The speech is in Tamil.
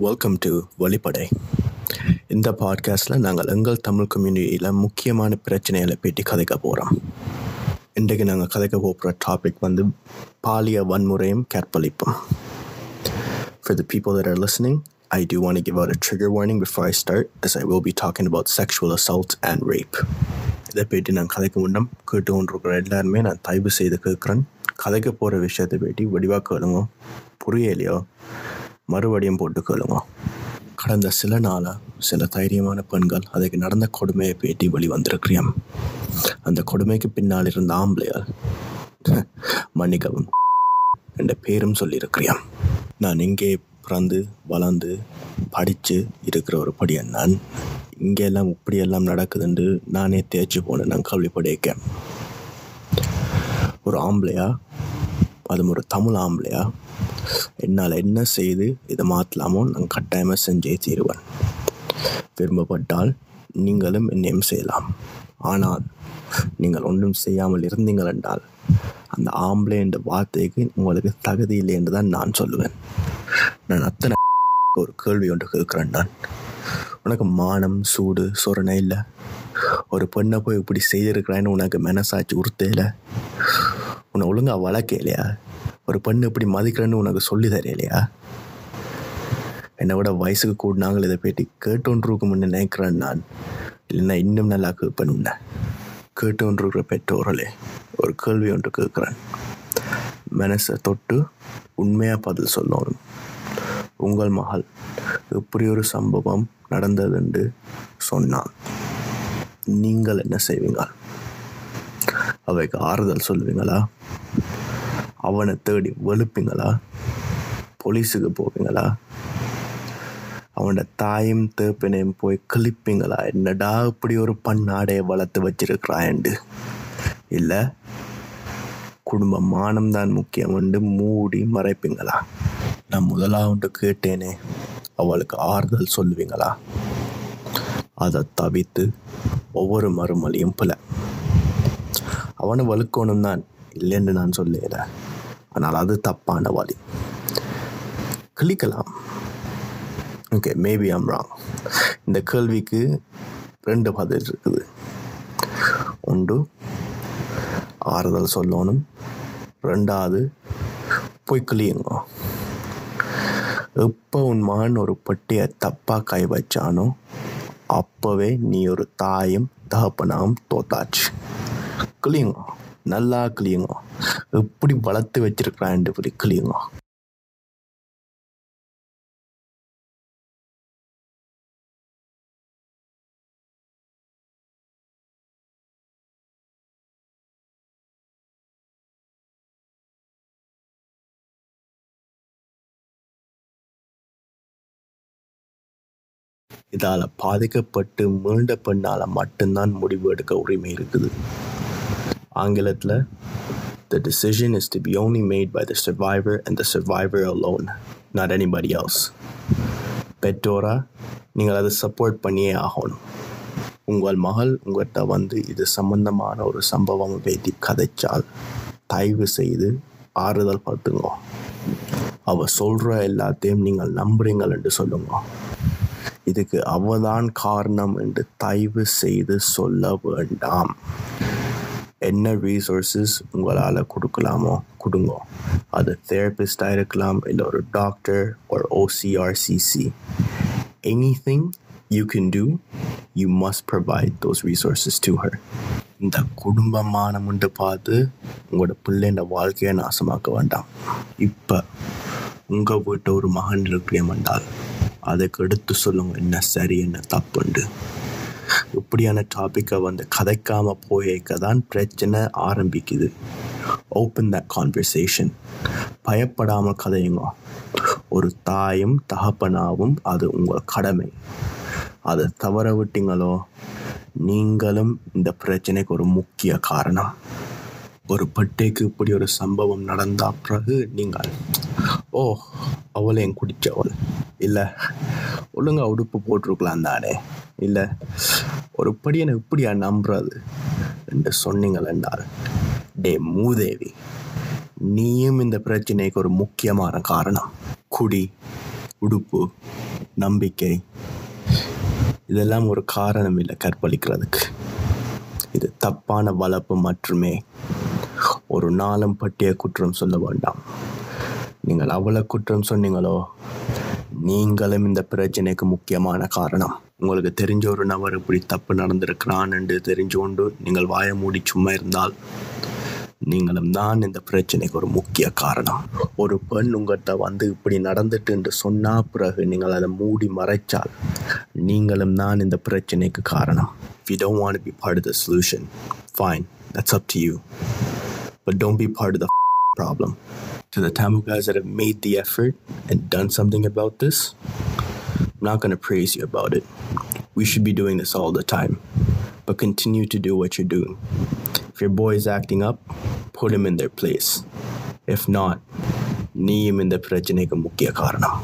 வெல்கம் டு வழிபடை இந்த பாட்காஸ்ட்டில் நாங்கள் எங்கள் தமிழ் கம்யூனிட்டியில் முக்கியமான பிரச்சனைகளை பேட்டி கதைக்க போகிறோம் இன்றைக்கு நாங்கள் கதைக்க போகிற டாபிக் வந்து பாலிய வன்முறையும் கற்பழிப்பும். For the people that are listening, I do want to give out a trigger warning before I start, as I will be talking about sexual assault and rape. இதை பேட்டி நான் கதைக்க முன்னம் கேட்டு கொண்டிருக்கிற எல்லாருமே நான் தயவு செய்து கேட்குறேன். கதைக்க போகிற விஷயத்தை பேட்டி வடிவாக கேளுங்க. புரியலையோ? மறுபடியும் போட்டு கேளுங்க கடந்த சில நாளாக சில தைரியமான பெண்கள் அதுக்கு நடந்த கொடுமையை பேட்டி வழி வந்திருக்கிறேன். அந்த கொடுமைக்கு பின்னால் இருந்த ஆம்பளையால் மன்னிக்கவும் என்ற பேரும் சொல்லியிருக்கிறேன். நான் இங்கே பிறந்து வளர்ந்து படித்து இருக்கிற ஒரு படியன். நான் இங்கெல்லாம் இப்படியெல்லாம் நடக்குதுன்னு நானே தேய்ச்சி போனேன் நான் கல்விப்படைக்கேன் ஒரு ஆம்பளையா? அதுவும் ஒரு தமிழ் ஆம்பளையா? என்னால் என்ன செய்து இதை மாற்றலாமோ நான் கட்டாயமாக செஞ்சே தீருவேன். விரும்பப்பட்டால் நீங்களும் என்னையும் செய்யலாம். ஆனால் நீங்கள் ஒன்றும் செய்யாமல் இருந்தீங்கள் என்றால் அந்த ஆம்பளை என்ற வார்த்தைக்கு உங்களுக்கு தகுதி இல்லை என்று தான் நான் சொல்லுவேன். நான் அத்தனை ஒரு கேள்வி ஒன்று கேட்குறேன் நான் உனக்கு மானம் சூடு சொரணை இல்லை? ஒரு பெண்ணை போய் இப்படி செய்திருக்கிறான்னு உனக்கு மனசாட்சி இல்லை? உன்னை ஒழுங்காக வளர்க்கலையா ஒரு பெண்ணு இப்படி மதிக்கிறேன்னு உனக்கு சொல்லி தரையிலையா என்னை விட வயசுக்கு கூடினாங்கள் இதை பேட்டி கேட்டோன்றிருக்கும்னு நினைக்கிறேன் நான். இல்லைன்னா இன்னும் நல்லா கேட்பேன் கேட்டோன்றிருக்கிற பெற்றோர்களே ஒரு கேள்வி ஒன்று கேட்குறேன். மனசை தொட்டு உண்மையாக பதில் சொல்லணும். உங்கள் மகள் இப்படி ஒரு சம்பவம் நடந்தது என்று சொன்னான். நீங்கள் என்ன செய்வீங்க? அவைக்கு ஆறுதல் சொல்லுவீங்களா அவனை தேடி வெளுப்பீங்களா? போலீஸுக்கு போவீங்களா? அவனோட தாயும் தேப்பினையும் போய் கிளிப்பீங்களா என்னடா இப்படி ஒரு பண்ணாடையை வளர்த்து வச்சிருக்கிறாயண்டு? இல்லை குடும்ப மானம் தான் முக்கியம் வந்து மூடி மறைப்பீங்களா? நான் முதலாவது கேட்டேனே அவளுக்கு ஆறுதல் சொல்லுவீங்களா? அதை தவித்து ஒவ்வொரு மறுமொழியும் போல. அவனை வலுக்கணும் தான் இல்லைன்னு நான் சொல்லல ஆனால் அது தப்பான வழி. கிளிக்கலாம். ஓகே மேபி ஐம் ராங் இந்த கேள்விக்கு ரெண்டு பதில் இருக்குது. ஒன்று ஆறுதல் சொல்லணும். ரெண்டாவது போய் கிளியுங்க. எப்போ உன் மகன் ஒரு பட்டியை தப்பாக கை வச்சானோ அப்போவே நீ ஒரு தாயும் தகப்பனாகவும் தோத்தாச்சு. கிளியுங்க. நல்லா கிளியுங்க எப்படி வளர்த்து வச்சிருக்கிறான் இப்படி கிளியுங்க இதால் பாதிக்கப்பட்டு மீண்ட பெண்ணால் மட்டும்தான் முடிவு எடுக்க உரிமை இருக்குது. ஆங்கிலத்தில் The decision is to be only made by the survivor and the survivor alone, not anybody else. பெற்றோரா நீங்கள் அதை சப்போர்ட் பண்ணியே ஆகணும். உங்கள் மகள் உங்கள்கிட்ட வந்து இது சம்பந்தமான ஒரு சம்பவம் பேத்தி கதைச்சால் தயவு செய்து ஆறுதல் பார்த்துங்க அவ சொல்கிற எல்லாத்தையும் நீங்கள் நம்புறீங்கள் என்று சொல்லுங்க. இதுக்கு அவதான் காரணம் என்று தயவு செய்து சொல்ல வேண்டாம். என்ன ரீசோர்ஸஸ் உங்களால் கொடுக்கலாமோ கொடுங்க. அது தெரபிஸ்டாக இருக்கலாம் இல்லை ஒரு டாக்டர் ஒரு OCRCC anything you can do you must provide those resources to her இந்த குடும்பமானமுண்டு பார்த்து உங்களோட பிள்ளைன்ற வாழ்க்கையை நாசமாக்க வேண்டாம். இப்போ உங்கள் வீட்டை ஒரு மகன் இருக்கிறேன் என்றால் அதுக்கு எடுத்து சொல்லுங்கள் என்ன சரி என்ன தப்புண்டு. இப்படியான டாப்பிக்கை வந்து கதைக்காம போயிருக்க தான் பிரச்சனை ஆரம்பிக்குது. ஓப்பன் த கான்வர்சேஷன் பயப்படாமல் கதையுங்க. ஒரு தாயும் தகப்பனாவும் அது உங்கள் கடமை. அதை தவற விட்டீங்களோ? நீங்களும் இந்த பிரச்சனைக்கு ஒரு முக்கிய காரணம். ஒரு பட்டைக்கு இப்படி ஒரு சம்பவம் நடந்தா பிறகு நீங்கள் ஓ அவளையும் குடித்தவள் இல்லை ஒழுங்கா உடுப்பு போட்டிருக்கலாம் தானே. இல்லை ஒரு படியனை இப்படியா நம்புறது என்று சொன்னீங்கள் என்றார் டே மூதேவி நீயும் இந்த பிரச்சனைக்கு ஒரு முக்கியமான காரணம். குடி உடுப்பு நம்பிக்கை இதெல்லாம் ஒரு காரணம் இல்லை கற்பழிக்கிறதுக்கு. இது தப்பான வளர்ப்பு மட்டுமே. ஒரு நாளும் பட்டிய குற்றம் சொல்ல வேண்டாம். நீங்கள் அவ்வளோ குற்றம் சொன்னீங்களோ நீங்களும் இந்த பிரச்சனைக்கு முக்கியமான காரணம். உங்களுக்கு தெரிஞ்ச ஒரு நபர் இப்படி தப்பு நடந்திருக்கிறான் என்று தெரிஞ்சோண்டு நீங்கள் வாய மூடி சும்மா இருந்தால் நீங்களும் தான் இந்த பிரச்சனைக்கு ஒரு முக்கிய காரணம். ஒரு பெண் உங்கள்கிட்ட வந்து இப்படி நடந்துட்டு என்று சொன்னா பிறகு நீங்கள் அதை மூடி மறைச்சால் நீங்களும் தான் இந்த பிரச்சனைக்கு காரணம். We don't want be part be part of the solution fine that's up to you. But don't be part of the problem. To the Tamil guys that have made the effort and done something about this I'm not going to praise you about it. We should be doing this all the time. But continue to do what you're doing. If your boy is acting up, put him in their place. If not, name in the പ്രചനയ്ക്ക് മുഖ്യ കാരണം